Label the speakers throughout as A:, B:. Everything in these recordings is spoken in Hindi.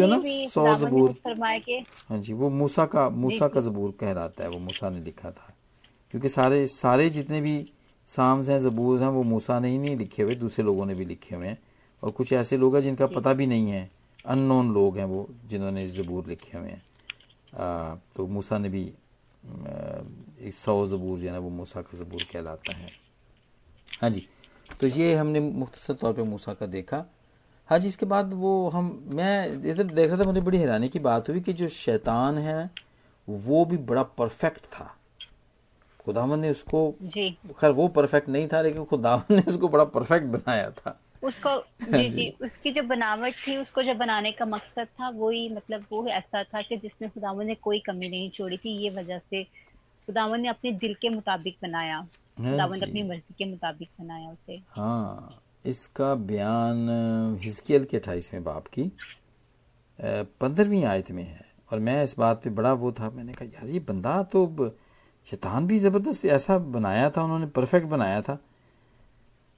A: जो ना सौ जबूर। हाँ जी वो मूसा का मूसा का जबूर कहलाता है वो मूसा ने लिखा था। क्योंकि सारे सारे जितने भी साम्स हैं जबूर हैं वो मूसा ने ही नहीं लिखे हुए दूसरे लोगों ने भी लिखे हुए हैं। और कुछ ऐसे लोग हैं जिनका पता भी नहीं है। अननोन लोग हैं वो जिन्होंने जबूर लिखे हुए हैं। आ, तो मूसा ने भी एक सौ जबूर जो है ना वो मूसा का जबूर कहलाता है। हाँ जी तो ये हमने मुख्तसर तौर पे मूसा का देखा। हाँ जी इसके बाद वो हम मैं इधर देख रहा था मुझे बड़ी हैरानी की बात हुई कि जो शैतान है वो भी बड़ा परफेक्ट था। खुदावन ने उसको खैर वो परफेक्ट नहीं था लेकिन खुदावन ने उसको बड़ा परफेक्ट बनाया था।
B: उसको जी जी उसकी जो बनावट थी उसको जो बनाने का मकसद था वही मतलब वो ऐसा था कि जिसमें खुदावन ने कोई कमी नहीं छोड़ी थी ये वजह से खुदावन ने अपने दिल के मुताबिक बनाया।
A: हाँ
B: खुदावन
A: जी।
B: अपनी मर्ज़ी के मुताबिक बनाया उसे।
A: हाँ। इसका बयान हिजकियल के अट्ठाईसवें बाप की पंद्रहवीं आयत में है। और मैं इस बात पे बड़ा वो था मैंने कहा यार ये बंदा तो शैतान भी ज़बरदस्त ऐसा बनाया था उन्होंने परफेक्ट बनाया था।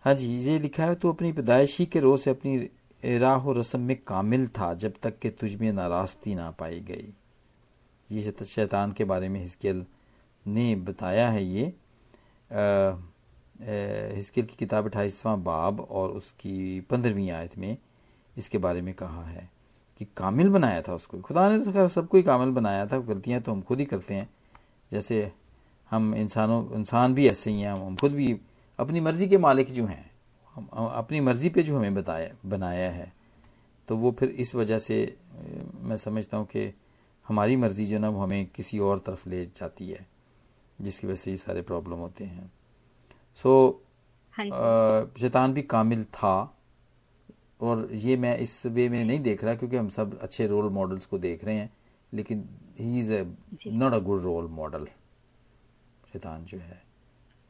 A: हाँ जी ये लिखा है तो अपनी पैदाइशी के रोज़ से अपनी राह रस्म में कामिल था जब तक कि तुझ में नाराज़गी ना पाई गई। ये शैतान के बारे में हिजकियल ने बताया है ये। अ, हिस्किल की किताब अट्ठाईसवां बाब और उसकी पंद्रहवीं आयत में इसके बारे में कहा है कि कामिल बनाया था उसको। खुदा ने तो खैर सबको ही कामिल बनाया था, गलतियाँ तो हम खुद ही करते हैं। जैसे हम इंसानों, इंसान भी ऐसे ही हैं, हम खुद भी अपनी मर्ज़ी के मालिक जो हैं अपनी मर्ज़ी पे जो हमें बताया, बनाया है। तो वो फिर इस वजह से मैं समझता हूँ कि हमारी मर्ज़ी जो ना, वो हमें किसी और तरफ़ ले जाती है, जिसकी वजह से ये सारे प्रॉब्लम होते हैं। सो
B: हाँ जी।
A: अ, शैतान भी कामिल था और ये मैं इस वे में नहीं देख रहा क्योंकि हम सब अच्छे रोल मॉडल्स को देख रहे हैं लेकिन he is a not a good role model शैतान जो है।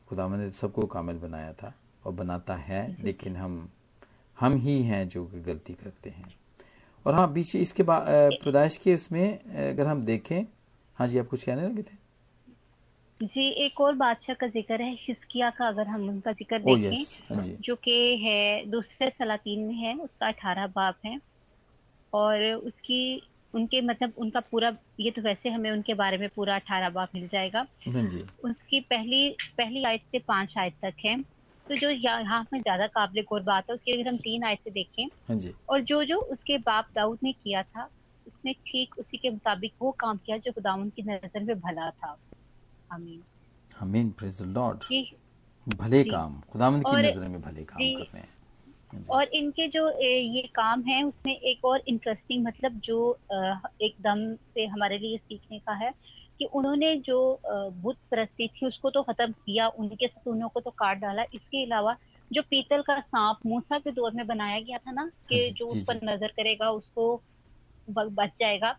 A: खुदा ने सबको कामिल बनाया था और बनाता है लेकिन हम हम ही हैं जो कि गलती करते हैं। और हाँ बीच इसके बाद पैदाइश के उसमें अगर हम देखें हाँ जी आप कुछ कहने लगे थे?
B: जी एक और बादशाह का ज़िक्र है हिस्किया का अगर हम उनका ज़िक्र देखें
A: यस हाँ जी।
B: कि है दूसरे सलातीन में है उसका अठारह बाप है। और उसकी उनके मतलब उनका पूरा ये तो वैसे हमें उनके बारे में पूरा अठारह बाप मिल जाएगा।
A: हाँ जी।
B: उसकी पहली पहली आयत से पाँच आयत तक है। तो जो यहाँ में ज़्यादा काबिल गौर बात है उसकी अगर हम तीन आयत से देखें।
A: हाँ जी।
B: और जो जो उसके बाप दाऊद ने किया था उसने ठीक उसी के मुताबिक वो काम किया जो खुदावन की नज़र में भला था। आमीन।
A: आमीन प्रेज द लॉर्ड भले काम खुदावंद की नज़र में भले काम कर रहे हैं। हाँ
B: और इनके जो ये काम है उसमें एक और इंटरेस्टिंग मतलब जो एकदम से हमारे लिए सीखने का है कि उन्होंने जो बुत परस्ती थी उसको तो खत्म किया उनके सतूनों को तो काट डाला। इसके अलावा जो पीतल का सांप मूसा के दौर में बनाया गया था ना कि
A: जो।
B: उस पर नज़र करेगा उसको बच जाएगा।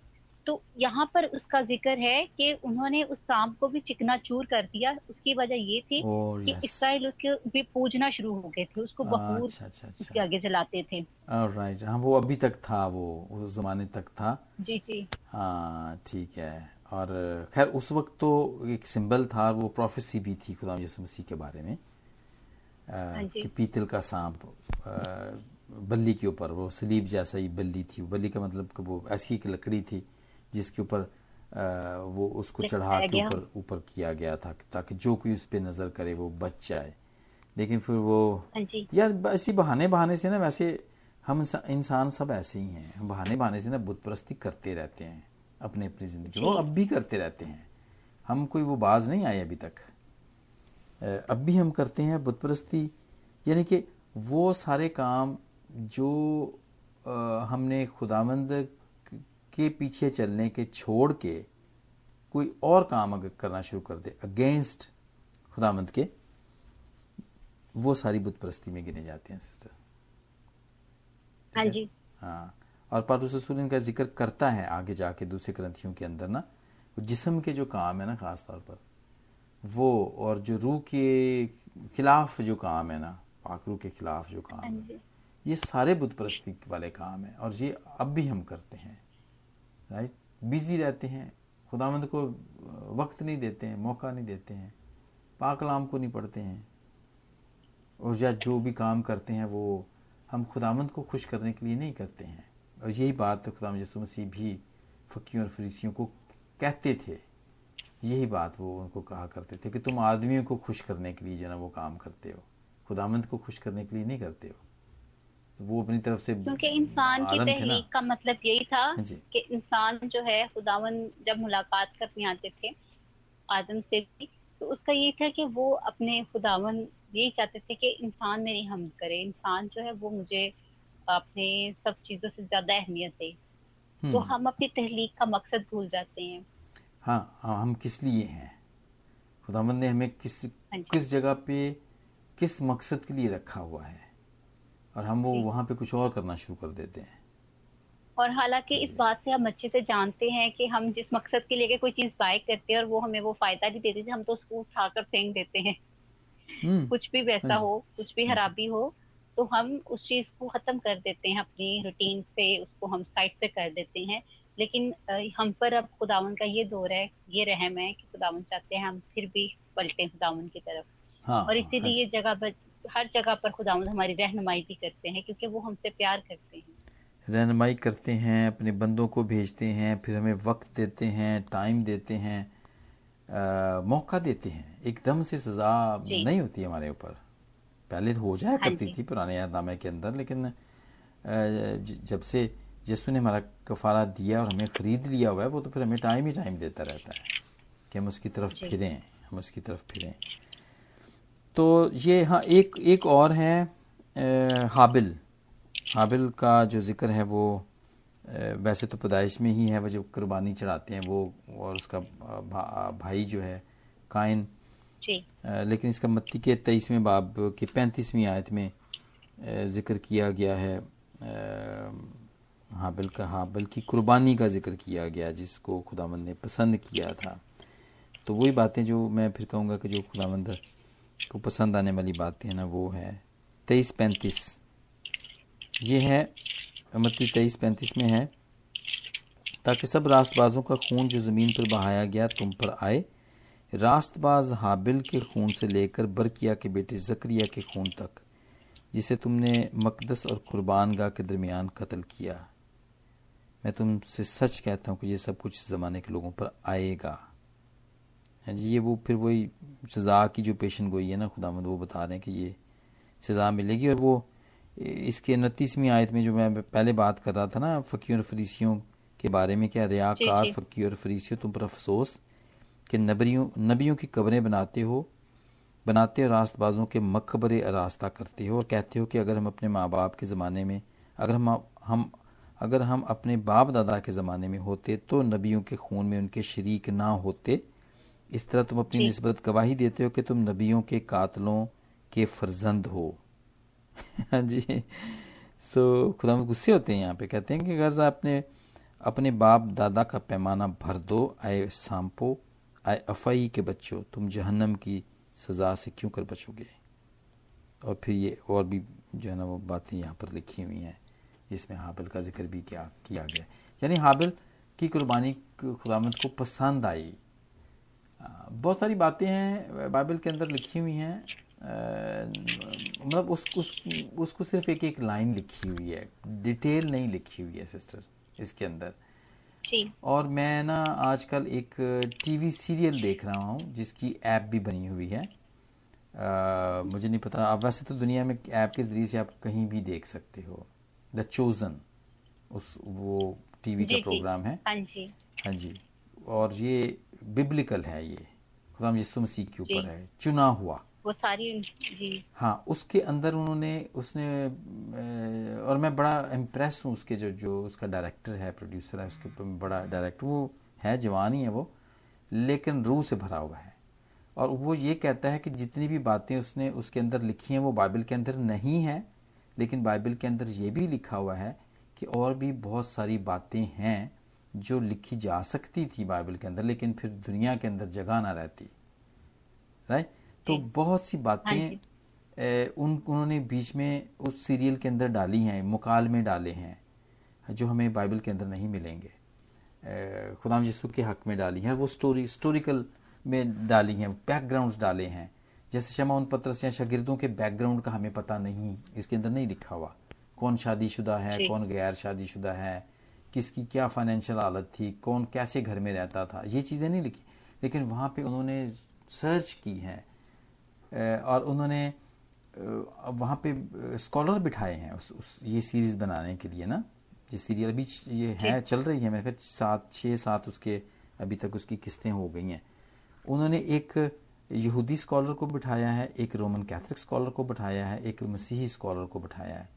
B: तो यहाँ पर उसका ज़िक्र है कि उन्होंने उस सांप को भी चिकना चूर कर दिया। उसकी वजह ये थी
A: ओ
B: कि इसराइल उसके भी पूजना शुरू हो गए थे। उसको बहूर
A: अच्छा अच्छा
B: उसके
A: अच्छा
B: आगे जलाते थे।
A: राइट हाँ वो अभी तक था वो उस जमाने तक था।
B: जी जी।
A: हाँ ठीक है। और खैर उस वक्त तो एक सिंबल था और वो प्रोफेसी भी थी खुदा यसु मसीह के बारे में। अ,
B: हाँ
A: कि पीतल का सांप बल्ली के ऊपर वो सलीब जैसा ही बल्ली थी। बल्ली का मतलब कि वो ऐसी एक लकड़ी थी। जिसके ऊपर वो उसको चढ़ा के ऊपर ऊपर किया गया था ताकि जो कोई उस पर नज़र करे वो बच जाए। लेकिन फिर वो
B: हाँ
A: यार ऐसी बहाने बहाने से ना वैसे हम इंसान सब ऐसे ही हैं। हम बहाने बहाने से ना बुत परस्ती करते रहते हैं अपने अपनी ज़िंदगी में और अब भी करते रहते हैं। हम कोई वो बाज नहीं आए अभी तक। अब भी हम करते हैं बुत परस्ती यानी कि वो सारे काम जो हमने खुदावंद के पीछे चलने के छोड़ के कोई और काम अगर करना शुरू कर दे अगेंस्ट खुदावंद के वो सारी बुत परस्ती में गिने जाते हैं सिस्टर
B: हाँ? जी।
A: हाँ। और पारूस रसूल इनका ज़िक्र करता है आगे जाके दूसरे ग्रंथियों के अंदर ना जिस्म के जो काम है ना खास तौर पर वो और जो रूह के खिलाफ जो काम है ना पाक रूह के खिलाफ जो काम
B: हाँ
A: है ये सारे बुत परस्ती वाले काम हैं और ये अब भी हम करते हैं। राइट बिज़ी रहते हैं। खुदावंद को वक्त नहीं देते हैं, मौका नहीं देते हैं। पाक कलाम को नहीं पढ़ते हैं। और या जो भी काम करते हैं वो हम खुदावंद को खुश करने के लिए नहीं करते हैं। और यही बात खुदाम यसु मसीह भी फ़कीर और फरीसियों को कहते थे। यही बात वो उनको कहा करते थे कि तुम आदमियों को खुश करने के लिए जो वो काम करते हो। खुदामंद को खुश करने के लिए नहीं करते हो। वो अपनी तरफ़ से
B: क्योंकि इंसान की तहलीक का मतलब यही था
A: हाँ
B: कि इंसान जो है खुदावन जब मुलाकात करने आते थे आदम से भी तो उसका ये था कि वो अपने खुदावन यही चाहते थे कि इंसान मेरी हम करे। इंसान जो है वो मुझे अपने सब चीज़ों से ज़्यादा अहमियत दे। तो
A: हम्म।
B: हम अपनी तहलीक का मकसद भूल जाते हैं।
A: हाँ हाँ हम किस लिए हैं? खुदामंद ने हमें किस
B: हाँ
A: किस जगह पे किस मकसद के लिए रखा हुआ है? और हम वो वहाँ पे कुछ और करना शुरू कर देते हैं।
B: और हालाँकि इस बात से हम अच्छे से जानते हैं कि हम जिस मकसद के लिए कोई चीज़ बाय करते हैं और वो हमें वो फ़ायदा नहीं देती हम तो उसको उठाकर फेंक देते हैं।
A: हम्म,
B: कुछ भी वैसा
A: हाँ
B: हो कुछ भी खराबी हो तो हम उस चीज़ को खत्म कर देते हैं अपनी रूटीन से उसको हम साइड पे कर देते हैं। लेकिन हम पर अब खुदावन का ये दौर है ये रहम है कि खुदावन चाहते हैं हम फिर भी पलटे खुदावन की तरफ़।
A: हाँ
B: और
A: हाँ,
B: इसीलिए ये जगह हर जगह पर खुदावन हमारी रहनुमाई भी करते हैं क्योंकि वो हमसे प्यार करते हैं।
A: रहनुमाई करते हैं अपने बंदों को भेजते हैं फिर हमें वक्त देते हैं टाइम देते हैं आ, मौका देते हैं। एकदम से सज़ा नहीं होती हमारे ऊपर। पहले तो हो जाया
B: हाँ
A: करती थी पुराने यादनामे के अंदर लेकिन जब से यीशु ने हमारा कफारा दिया और हमें ख़रीद लिया हुआ है वो तो फिर हमें टाइम ही टाइम देता रहता है कि हम उसकी तरफ़ फिरें हम उसकी तरफ़ फिरें। तो ये हाँ एक एक और है हाबिल। हाबिल का जो ज़िक्र है वो वैसे तो पैदाइश में ही है वो जो कुर्बानी चढ़ाते हैं वो और उसका भा, भाई जो है अ, लेकिन इसका मत्ती के तेईसवें बाब की पैंतीसवीं आयत में ज़िक्र किया गया है हाबिल का हाबिल की कुर्बानी का ज़िक्र किया गया जिसको खुदावंद ने पसंद किया था। तो वही बातें जो मैं फिर कहूँगा कि जो खुदावंद को पसंद आने वाली बातें हैं ना, वो है तेईस पैंतीस। ये है मत्ती तेईस पैंतीस में है, ताकि सब रास्तबाजों का खून जो ज़मीन पर बहाया गया तुम पर आए। रास्तबाज हाबिल के खून से लेकर बरकिया के बेटे जकरिया के खून तक, जिसे तुमने मकदस और कुर्बान गाह के दरमियान कत्ल किया। मैं तुमसे सच कहता हूँ कि ये सब कुछ ज़माने के लोगों पर आएगा। हाँ जी ये वो फिर वही सज़ा की जो पेशन गोई है ना खुदामद वो बता रहे हैं कि ये सज़ा मिलेगी और वो इसके उनतीसवीं आयत में जो मैं पहले बात कर रहा था ना फ़कीर और फरीसियों के बारे में क्या रियाकार
B: जी।
A: फ़कीर और फरीसियों तुम पर अफसोस कि नबियों नबियों की कब्रें बनाते हो बनाते हो रास्तबाजों के मकबरे रास्ता करते हो और कहते हो कि अगर हम अपने माँ बाप के ज़माने में अगर हम हम अगर हम अपने बाप दादा के ज़माने में होते तो नबियों के खून में उनके शरीक ना होते इस तरह तुम अपनी। निस्बत गवाही देते हो कि तुम नबियों के कातलों के फर्जंद हो। हाँ जी। सो खुदा में गुस्से होते हैं यहाँ पे। कहते हैं कि अगर आपने अपने बाप दादा का पैमाना भर दो आए सांपो आए अफाई के बच्चों। तुम जहन्नम की सज़ा से क्यों कर बचोगे? और फिर ये और भी जो है ना वो बातें यहाँ पर लिखी हुई हैं जिसमें हाबिल का ज़िक्र भी किया किया गया। यानी हाबिल की कुर्बानी खुदामद को पसंद आई। बहुत सारी बातें हैं बाइबल के अंदर लिखी हुई हैं मतलब उस, उस उसको सिर्फ़ एक एक लाइन लिखी हुई है डिटेल नहीं लिखी हुई है सिस्टर इसके अंदर।
B: जी।
A: और मैं ना आजकल एक टीवी सीरियल देख रहा हूँ जिसकी ऐप भी बनी हुई है। आ, मुझे नहीं पता आप वैसे तो दुनिया में ऐप के ज़रिए से आप कहीं भी देख सकते हो। द चोज़न उस वो टीवी का प्रोग्राम है।
B: हाँ जी।
A: हाँ जी। और ये बिब्लिकल है ये। खुदाम यीशु मसीह के ऊपर है। चुना हुआ।
B: वो सारी जी।
A: हाँ उसके अंदर उन्होंने उसने और मैं बड़ा इम्प्रेस हूँ उसके जो जो उसका डायरेक्टर है प्रोड्यूसर है उसके ऊपर बड़ा डायरेक्टर वो है जवान ही है वो लेकिन रूह से भरा हुआ है। और वो ये कहता है कि जितनी भी बातें उसने उसके अंदर लिखी हैं वो बाइबल के अंदर नहीं है लेकिन बाइबल के अंदर ये भी लिखा हुआ है कि और भी बहुत सारी बातें हैं जो लिखी जा सकती थी बाइबल के अंदर लेकिन फिर दुनिया के अंदर जगह ना रहती। राइट तो बहुत सी
B: हाँ
A: बातें उन उन्होंने बीच में उस सीरियल के अंदर डाली हैं मुकाल में डाले हैं जो हमें बाइबल के अंदर नहीं मिलेंगे। खुदाम यीशु के हक में डाली हैं वो स्टोरी हिस्टोरिकल में डाली हैं बैकग्राउंड्स डाले हैं। जैसे शमा उन पत्रस या शागिर्दों के बैकग्राउंड का हमें पता नहीं इसके अंदर नहीं लिखा हुआ। कौन शादीशुदा है कौन गैर शादीशुदा है किसकी क्या फाइनेंशियल हालत थी कौन कैसे घर में रहता था ये चीज़ें नहीं लिखी। लेकिन वहाँ पे उन्होंने सर्च की है और उन्होंने वहाँ पे स्कॉलर बिठाए हैं उस, उस ये सीरीज़ बनाने के लिए ना। ये सीरियल अभी ये है चल रही है मेरे ख्याल सात छः सात उसके अभी तक उसकी किस्तें हो गई हैं। उन्होंने एक यहूदी स्कॉलर को बिठाया है एक रोमन कैथलिक स्कॉलर को बिठाया है एक मसीही स्कॉलर को बिठाया है।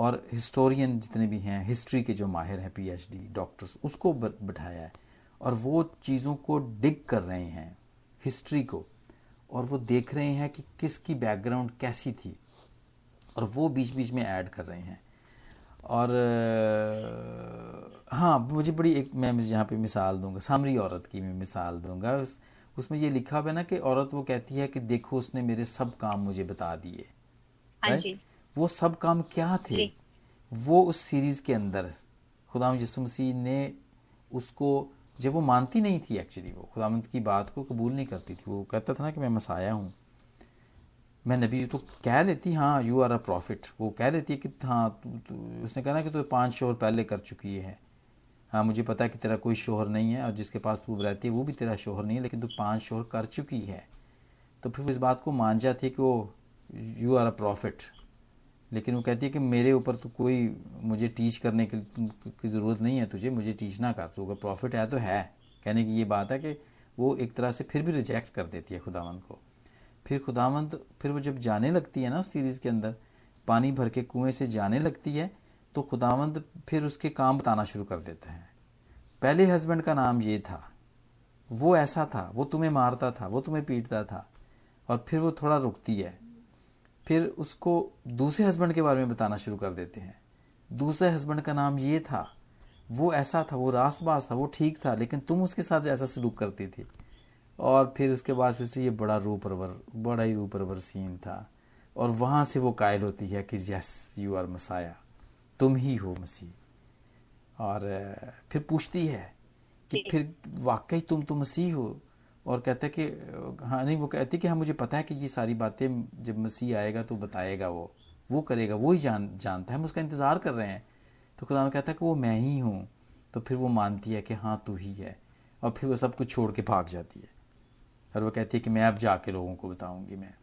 A: और हिस्टोरियन जितने भी हैं हिस्ट्री के जो माहिर हैं पीएचडी डॉक्टर्स उसको बिठाया है। और वो चीज़ों को डिग कर रहे हैं हिस्ट्री को। और वो देख रहे हैं कि किसकी बैकग्राउंड कैसी थी। और वो बीच बीच में ऐड कर रहे हैं। और हाँ मुझे बड़ी एक मैं यहाँ पे मिसाल दूँगा सामरी औरत की मैं मिसाल दूँगा। उस उसमें ये लिखा हुआ है ना कि औरत वो कहती है कि देखो उसने मेरे सब काम मुझे बता दिए।
B: हाँ
A: वो सब काम क्या थे? वो उस सीरीज़ के अंदर खुदाम यसु मसीह ने उसको जब वो मानती नहीं थी एक्चुअली वो खुदामंद की बात को कबूल नहीं करती थी वो कहता था ना कि मैं मसाया हूँ। मैं नबी तो कह लेती हाँ यू आर अ प्रॉफिट वो कह लेती है कि हाँ तु, तु, उसने कहा ना कि तू तो पाँच शोहर पहले कर चुकी है। हाँ मुझे पता है कि तेरा कोई शोहर नहीं है और जिसके पास तू रहती है वो भी तेरा शोहर नहीं है लेकिन तू पाँच शोहर कर चुकी है। तो फिर वो इस बात को मान जाती है कि वो यू आर अ प्रॉफिट लेकिन वो कहती है कि मेरे ऊपर तो कोई मुझे टीच करने की, ज़रूरत नहीं है तुझे मुझे टीच ना कर। तू अगर प्रॉफिट है तो है। कहने की ये बात है कि वो एक तरह से फिर भी रिजेक्ट कर देती है खुदावंत को। फिर खुदावंत फिर वो जब जाने लगती है ना उस सीरीज़ के अंदर पानी भर के कुएँ से जाने लगती है तो खुदावंत फिर उसके काम बताना शुरू कर देता है। पहले हस्बैंड का नाम ये था। वो ऐसा था। वो तुम्हें मारता था वो तुम्हें पीटता था। और फिर वो थोड़ा रुकती है। फिर उसको दूसरे हस्बैंड के बारे में बताना शुरू कर देते हैं। दूसरे हस्बैंड का नाम ये था वो ऐसा था वो रास्तबाज था वो ठीक था लेकिन तुम उसके साथ ऐसा सलूक करती थी। और फिर उसके बाद सिस्टर ये बड़ा रूपरवर बड़ा ही रूपरवर सीन था। और वहाँ से वो कायल होती है कि यस यू आर मसाया तुम ही हो मसीह. और फिर पूछती है कि फिर वाकई तुम तो मसीह हो? और कहता है कि हाँ नहीं, वो कहती कि हाँ मुझे पता है कि ये सारी बातें जब मसीह आएगा तो बताएगा वो वो करेगा, वो ही जान, जानता है, हम उसका इंतज़ार कर रहे हैं। तो खुदा कहता है कि वो मैं ही हूँ। तो फिर वो मानती है कि हाँ तू ही है। और फिर वो सब कुछ छोड़ के भाग जाती है। और वो कहती है कि मैं अब जाके लोगों को बताऊँगी मैं।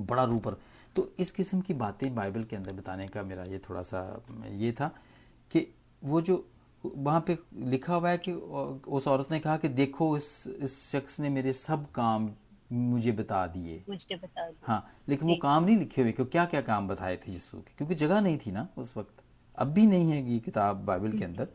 A: बड़ा रूपर तो इस किस्म की बातें बाइबल के अंदर बताने का मेरा ये थोड़ा सा, ये था कि वो जो वहाँ पे लिखा हुआ है कि उस औरत ने कहा कि देखो इस इस शख्स ने मेरे सब काम मुझे बता दिए।
B: मुझे बता दिए।
A: हाँ लेकिन वो काम नहीं लिखे हुए कि क्या क्या काम बताए थे यीशु के क्योंकि जगह नहीं थी ना उस वक्त। अब भी नहीं है ये किताब बाइबल के अंदर।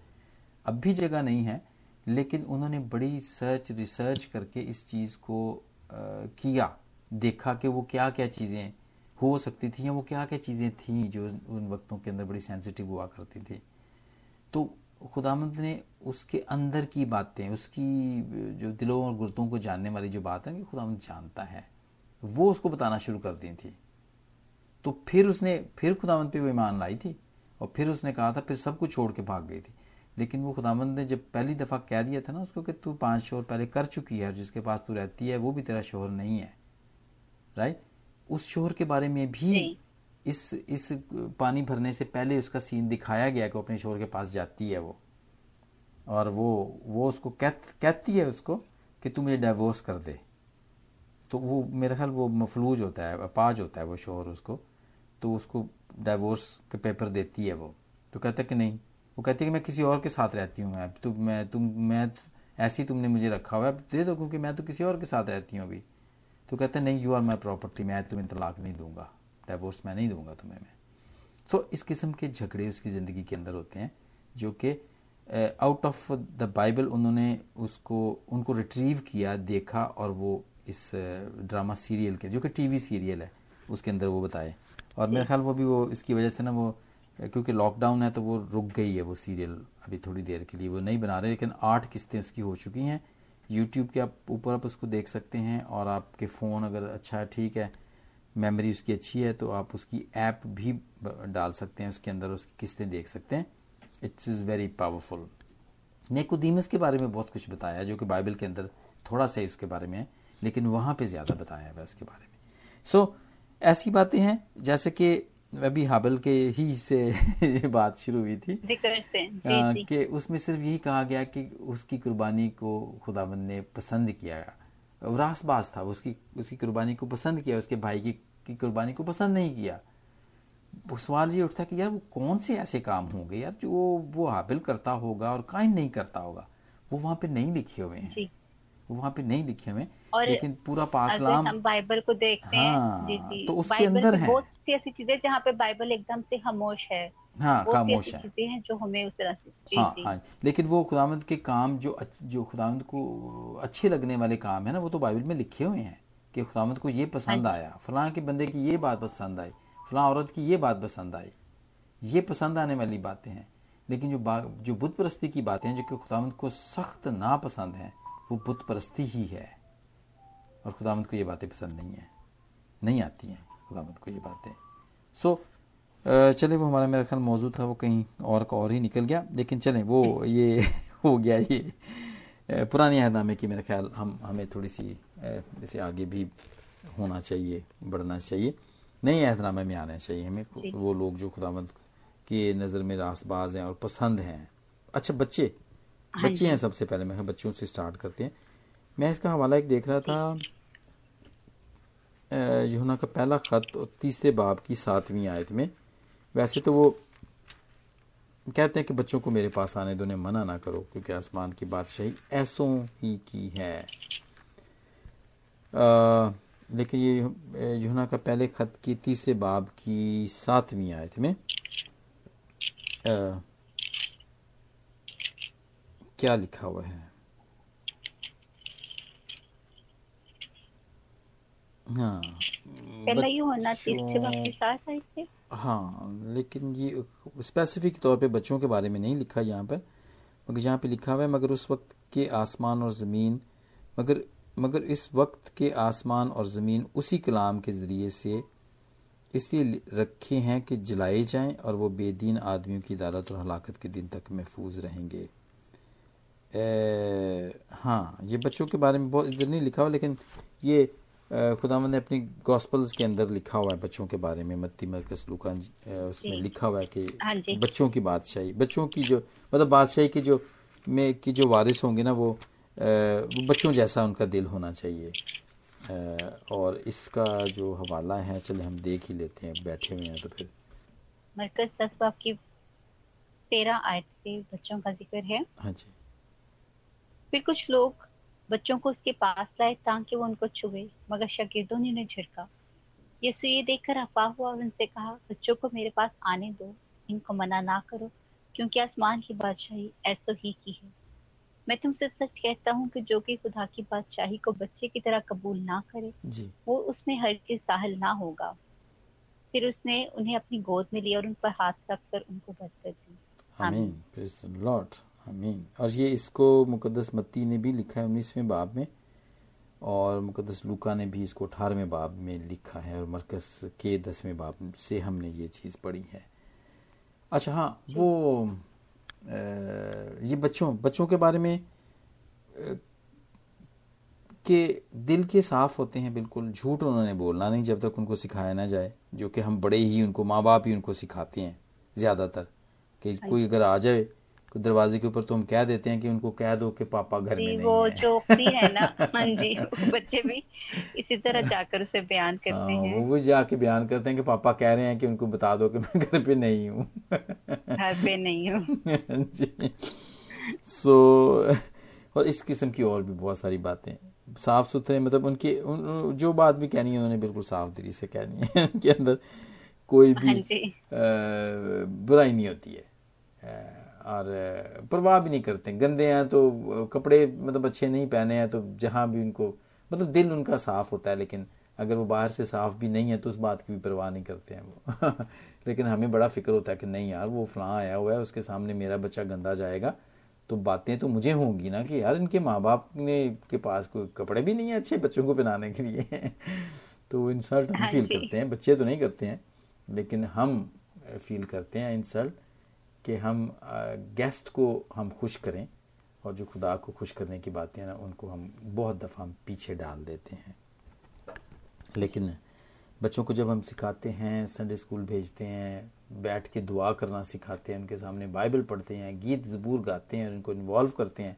A: अब भी जगह नहीं है लेकिन उन्होंने बड़ी सर्च रिसर्च करके इस चीज़ को आ, किया। देखा कि वो क्या क्या चीज़ें हो सकती थी या वो क्या क्या चीज़ें थी जो उन वक्तों के अंदर बड़ी सेंसिटिव हुआ करती थी। तो खुदामंद ने उसके अंदर की बातें, उसकी, जो दिलों और गुर्दों को जानने वाली जो बात है, कि खुदामंद जानता है, वो उसको बताना शुरू कर दी थी। तो फिर उसने, फिर खुदामंद पे वो ईमान लाई थी, और फिर उसने कहा था, फिर सब कुछ छोड़ के भाग गई थी। लेकिन वो खुदामंद ने जब पहली दफ़ा कह दिया था ना उसको कि तू पाँच शोर पहले कर चुकी है और जिसके पास तू रहती है, वो भी तेरा शोहर नहीं है राइट उस शोहर के बारे में भी इस इस पानी भरने से पहले उसका सीन दिखाया गया कि अपने शोर के पास जाती है वो। और वो वो उसको कह, कहती है उसको कि तू मुझे डाइवोर्स कर दे। तो वो मेरा ख्याल वो मफलूज होता है अपाज होता है वो शोहर उसको। तो उसको डाइवोर्स के पेपर देती है वो। तो कहता है कि नहीं वो कहती है कि मैं किसी और के साथ रहती हूँ मैं तो मैं तुम मैं ऐसी तुमने मुझे रखा हुआ है दे दो क्योंकि मैं तो किसी और के साथ रहती हूँ अभी। तो कहते हैं नहीं यू आर माई प्रॉपर्टी मैं तुम्हें तलाक नहीं दूँगा। डाइवोर्स मैं नहीं दूँगा तुम्हें मैं। सो so, इस किस्म के झगड़े उसकी ज़िंदगी के अंदर होते हैं जो कि आउट ऑफ़ द बाइबल उन्होंने उसको उनको रिट्रीव किया देखा और वो इस ड्रामा सीरियल के जो कि टीवी सीरियल है उसके अंदर वो बताए। और मेरे ख्याल वो भी वो इसकी वजह से ना वो क्योंकि लॉकडाउन है तो वो रुक गई है वो सीरियल अभी थोड़ी देर के लिए। वो नहीं बना रहे लेकिन आठ किस्तें उसकी हो चुकी हैं। यूट्यूब के आप ऊपर आप उसको देख सकते हैं और आपके फ़ोन अगर अच्छा है ठीक है मेमोरी उसकी अच्छी है तो आप उसकी ऐप भी डाल सकते हैं उसके अंदर उसकी किस्तें देख सकते हैं। It's is very powerful Nicodemus के बारे में बहुत कुछ बताया जो कि बाइबल के अंदर थोड़ा सा उसके बारे में है लेकिन वहाँ पे ज़्यादा बताया है उसके बारे में। सो so, ऐसी बातें हैं जैसे कि अभी हाबल के ही से ये बात शुरू हुई थी।
B: जी।
A: कि उसमें सिर्फ़ यही कहा गया कि उसकी कुर्बानी को खुदाबंद ने पसंद किया। रासबाज था उसकी उसकी कुर्बानी को पसंद किया उसके भाई की, की कुर्बानी को पसंद नहीं किया। वो सवाल ये उठता कि यार वो कौन से ऐसे काम होंगे? यार जो वो हाबिल करता होगा और काइन नहीं करता होगा वो वहाँ पे नहीं लिखे हुए हैं। वो वहाँ पे नहीं लिखे हुए
B: और
A: लेकिन पूरा पाकलाम
B: हम बाइबल को देखते
A: हाँ,
B: हैं जी। जी
A: तो उसके अंदर है।
B: बहुत सी ऐसी चीज़ें जहाँ पे बाइबल एकदम से खामोश है।
A: हाँ खामोश है।
B: हैं जो हमें उस तरह से
A: हाँ हाँ लेकिन वो खुदावंद के काम जो जो खुदावंद को अच्छे लगने वाले काम है ना वो तो बाइबल में लिखे हुए हैं कि खुदावंद को ये पसंद आया फलां के बंदे की ये बात पसंद आई फलां औरत की ये बात पसंद आई ये पसंद आने वाली बातें हैं। लेकिन जो बा, जो बुत परस्ती की बातें हैं जो कि खुदावंद को सख्त नापसंद हैं वो बुत परस्ती ही है। और खुदावंद को ये बातें पसंद नहीं है नहीं आती हैं खुदावंद को ये बातें। सो चले वो हमारा मेरा ख्याल मौजूद था वो कहीं और का और ही निकल गया। लेकिन चलें वो ये हो गया ये पुरानी अहदनामे की मेरा ख्याल हम हमें थोड़ी सी जैसे आगे भी होना चाहिए बढ़ना चाहिए। नई अहदनामे में आना चाहिए हमें। वो लोग जो खुदावंद की नज़र में रासबाज हैं और पसंद हैं। अच्छा बच्चे
B: हाँ
A: बच्चे हैं सबसे पहले मैं बच्चों से स्टार्ट करते हैं। मैं इसका हवाला एक देख रहा था यूहन्ना का पहला खत और तीसरे बाब की सातवीं आयत में। वैसे तो वो कहते हैं कि बच्चों को मेरे पास आने दो मना ना करो क्योंकि आसमान की बादशाही ऐसों ही की है। अ, लेकिन ये यूहन्ना का पहले खत की तीसरे बाब की सातवीं आयत में अ, क्या लिखा हुआ है? हाँ।
B: पहला ये होना
A: हाँ लेकिन ये स्पेसिफिक तौर पे बच्चों के बारे में नहीं लिखा यहाँ पर मगर यहाँ पे लिखा हुआ है मगर उस वक्त के आसमान और ज़मीन मगर मगर इस वक्त के आसमान और ज़मीन उसी कलाम के ज़रिए से इसलिए रखे हैं कि जलाए जाएँ और वो बेदीन आदमियों की अदालत और हलाकत के दिन तक महफूज रहेंगे। ए, हाँ ये बच्चों के बारे में बहुत इधर नहीं लिखा हुआ लेकिन ये खुदावंद ने अपनी गॉस्पल्स के अंदर लिखा हुआ है बच्चों के बारे में मत्ती मरकस लुका अ, उसमें लिखा हुआ है कि
B: हाँ
A: बच्चों की बादशाही बच्चों की जो मतलब बादशाही की जो में की जो वारिस होंगे ना वो वो बच्चों जैसा उनका दिल होना चाहिए। और इसका जो हवाला है चले हम देख ही लेते हैं बैठे हुए हैं तो फिर।
B: मरकज दस बाब की तेरह आयत से बच्चों का ज़िक्र है।
A: हाँ जी।
B: फिर कुछ लोग बच्चों को उसके पास लाए ताकि वो उनको छुए मगर शागिर्दों ने उन्हें झिड़का। यीशु ये देखकर अफा हुआ और उनसे कहा बच्चों को मेरे पास आने दो इनको मना ना करो क्योंकि आसमान की बादशाही ऐसो ही की है। मैं तुमसे सच कहता हूँ कि जो कि खुदा की बादशाही को बच्चे की तरह कबूल ना करे
A: जी।
B: वो उसमें हर के साहल ना होगा। फिर उसने उन्हें अपनी गोद में लिया और उन पर हाथ रख कर उनको दी
A: आमीन। प्रेज द लॉर्ड आमीन। और ये इसको मुकदस मत्ती ने भी लिखा है उन्नीसवें बाब में और मुकदस लूका ने भी इसको अठारहवें बाब में लिखा है और मरकस के दसवें बाब से हमने ये चीज़ पढ़ी है। अच्छा हाँ वो अ, ये बच्चों बच्चों के बारे में के दिल के साफ़ होते हैं बिल्कुल झूठ उन्होंने बोलना नहीं जब तक उनको सिखाया ना जाए जो कि हम बड़े ही उनको माँ बाप ही उनको सिखाते हैं ज़्यादातर। कि कोई अगर आ जाए दरवाजे के ऊपर तो हम कह देते हैं कि उनको कह दो कि पापा घर में नहीं
B: वो
A: है
B: जोकती है ना हाँ जी बच्चे भी इसी तरह जाकर उसे बयान करते
A: हाँ,
B: हैं
A: वो भी जाके बयान करते हैं कि पापा कह रहे हैं कि उनको बता दो कि मैं घर पे नहीं हूँ।
B: घर पे नहीं हूँ।
A: जी। सो और इस किस्म की और भी बहुत सारी बातें। साफ़ सुथरे मतलब उनके उन, जो बात भी कहनी है उन्होंने बिल्कुल साफ़ दिली से कहनी है उनके अंदर कोई भी
B: हाँ जी।
A: अ, बुराई नहीं होती है। अ, और परवाह भी नहीं करते। गंदे हैं तो कपड़े मतलब अच्छे नहीं पहने हैं तो जहाँ भी उनको मतलब दिल उनका साफ़ होता है लेकिन अगर वो बाहर से साफ़ भी नहीं है तो उस बात की भी परवाह नहीं करते हैं वो। लेकिन हमें बड़ा फ़िक्र होता है कि नहीं यार वो फलां आया हुआ है उसके सामने मेरा बच्चा गंदा जाएगा तो बातें तो मुझे होंगी ना कि यार इनके माँ बाप ने के पास कोई कपड़े भी नहीं है अच्छे बच्चों को पहनाने के लिए। तो इंसल्ट हम
B: हाँ
A: फील करते हैं बच्चे तो नहीं करते हैं लेकिन हम फील करते हैं इंसल्ट। कि हम गेस्ट को हम खुश करें और जो खुदा को खुश करने की बातें हैं ना उनको हम बहुत दफ़ा हम पीछे डाल देते हैं। लेकिन बच्चों को जब हम सिखाते हैं संडे स्कूल भेजते हैं बैठ के दुआ करना सिखाते हैं उनके सामने बाइबल पढ़ते हैं गीत ज़बूर गाते हैं और उनको इन्वॉल्व करते हैं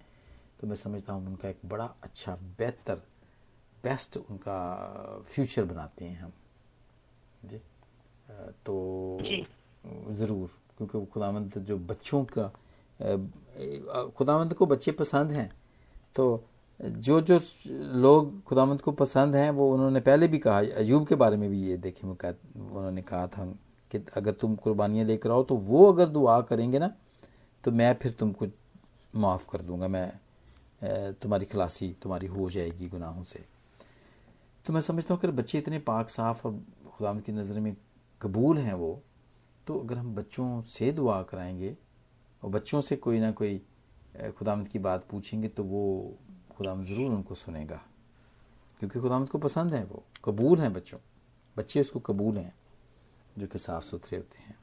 A: तो मैं समझता हूँ उनका एक बड़ा अच्छा बेहतर बेस्ट उनका फ्यूचर बनाते हैं हम। जी? तो ज़रूर। क्योंकि खुदावंत जो बच्चों का खुदावंत को बच्चे पसंद हैं। तो जो जो लोग खुदावंत को पसंद हैं, वो उन्होंने पहले भी कहा अयूब के बारे में भी ये देखे उन्होंने कहा था कि अगर तुम कुर्बानियाँ लेकर आओ तो वो अगर दुआ करेंगे ना तो मैं फिर तुमको माफ़ कर दूँगा, मैं तुम्हारी खलासी, तुम्हारी हो जाएगी गुनाहों से। तो मैं समझता हूँ, अगर बच्चे इतने पाक, साफ़ और खुदावंत की नज़र में कबूल हैं वो तो अगर हम बच्चों से दुआ कराएँगे और बच्चों से कोई ना कोई खुदामद की बात पूछेंगे तो वो खुदामद ज़रूर उनको सुनेगा। क्योंकि खुदामद को पसंद है वो कबूल हैं बच्चों। बच्चे उसको कबूल हैं जो कि साफ़ सुथरे होते हैं।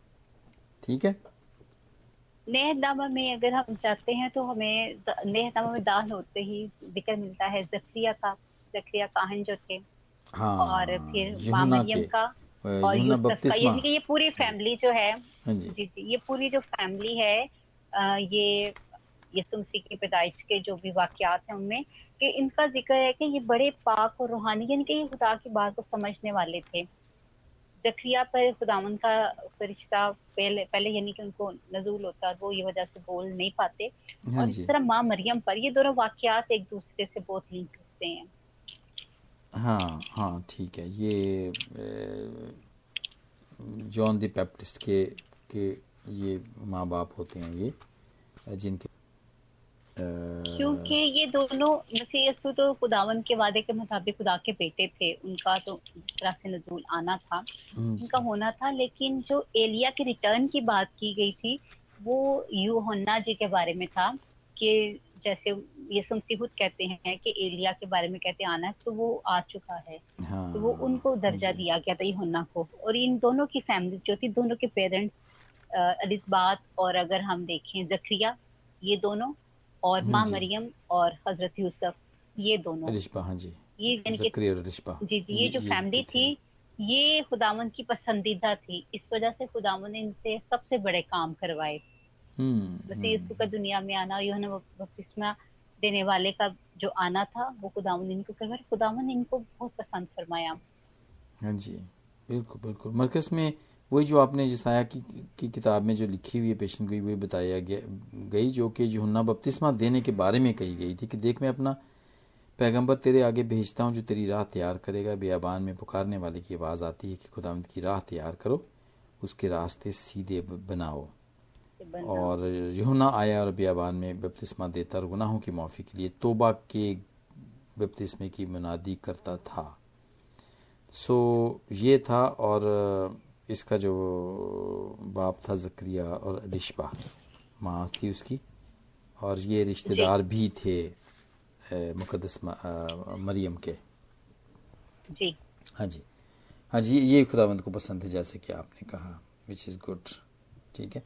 A: ठीक है?
B: नेहनामा में अगर हम चाहते हैं तो हमें नेहनामा में दान होते ही ज़िक्र मिलता है जक्रिया का जक्रिया काहन जो थे। हाँ, और फिर मामरियम का का ये पूरी फैमिली जो है हाँ जी। जी ये पूरी जो फैमिली है ये यसु मसीह की पैदाइश के जो भी वाक्यात हैं उनमें कि इनका ज़िक्र है कि ये बड़े पाक और रूहानी यानी कि ये खुदा की बात को समझने वाले थे। जक्रिया पर खुदावन का फरिश्ता पहले पहले यानी कि उनको नजूल होता वो ये वजह से बोल नहीं पाते। हाँ और इस तरह माँ मरियम पर ये दोनों वाक्यात एक दूसरे से बहुत लिंक होते हैं।
A: हाँ हाँ ठीक है ये जॉन दी पैप्टिस्ट के के ये माँ बाप होते हैं ये जिनके
B: क्योंकि ये दोनों मसीह यसु तो खुदावन के वादे के मुताबिक खुदा के बेटे थे उनका तो जिस तरह से नजूल आना था हम्म। उनका होना था लेकिन जो एलिया के रिटर्न की बात की गई थी वो यूहन्ना जी के बारे में था कि जैसे ये सुमसीहुद कहते हैं कि एलिया के बारे में कहते हैं आना है तो वो आ चुका है। हाँ, तो वो उनको दर्जा हाँ दिया गया था यूहन्ना को। और इन दोनों की फैमिली जो थी दोनों के पेरेंट्स अलिस्बात और अगर हम देखें जक्रिया ये दोनों और हाँ माँ मरियम और हज़रत यूसुफ ये दोनों।
A: हाँ जी।
B: ये जी जी ये जो फैमिली थी ये खुदावन की पसंदीदा थी। इस वजह से खुदावन ने इनसे सबसे बड़े काम करवाए। हम्म, वैसे यीशु हम्म। का दुनिया में आना यूहन्ना बपतिस्मा देने वाले का जो आना था वो खुदावन इनको करवाया खुदावन इनको बहुत पसंद फरमाया।
A: हाँ जी बिल्कुल बिल्कुल। मरकज में वही जो आपने जिसाया की, की किताब में जो लिखी हुई है पेशन गई वही बताया गया गई जो कि यूहन्ना बपतिस्मा देने के बारे में कही गई थी कि देख मैं अपना पैगंबर तेरे आगे भेजता हूँ जो तेरी राह तैयार करेगा। बेआबान में पुकारने वाले की आवाज़ आती है कि खुदावंद की राह तैयार करो उसके रास्ते सीधे बनाओ। और यूना आया और बियाबान में बपतिस्मा देता और गुनाहों की माफ़ी के लिए तोबा के बपतिस्मे की मुनादी करता था। सो ये था और इसका जो बाप था जक्रिया और डिशबा माँ थी उसकी। और ये रिश्तेदार भी थे मुकदस मरियम के।
B: जी।
A: हाँ जी। हाँ जी ये खुदावंद को पसंद है जैसे कि आपने कहा विच इज़ गुड ठीक है?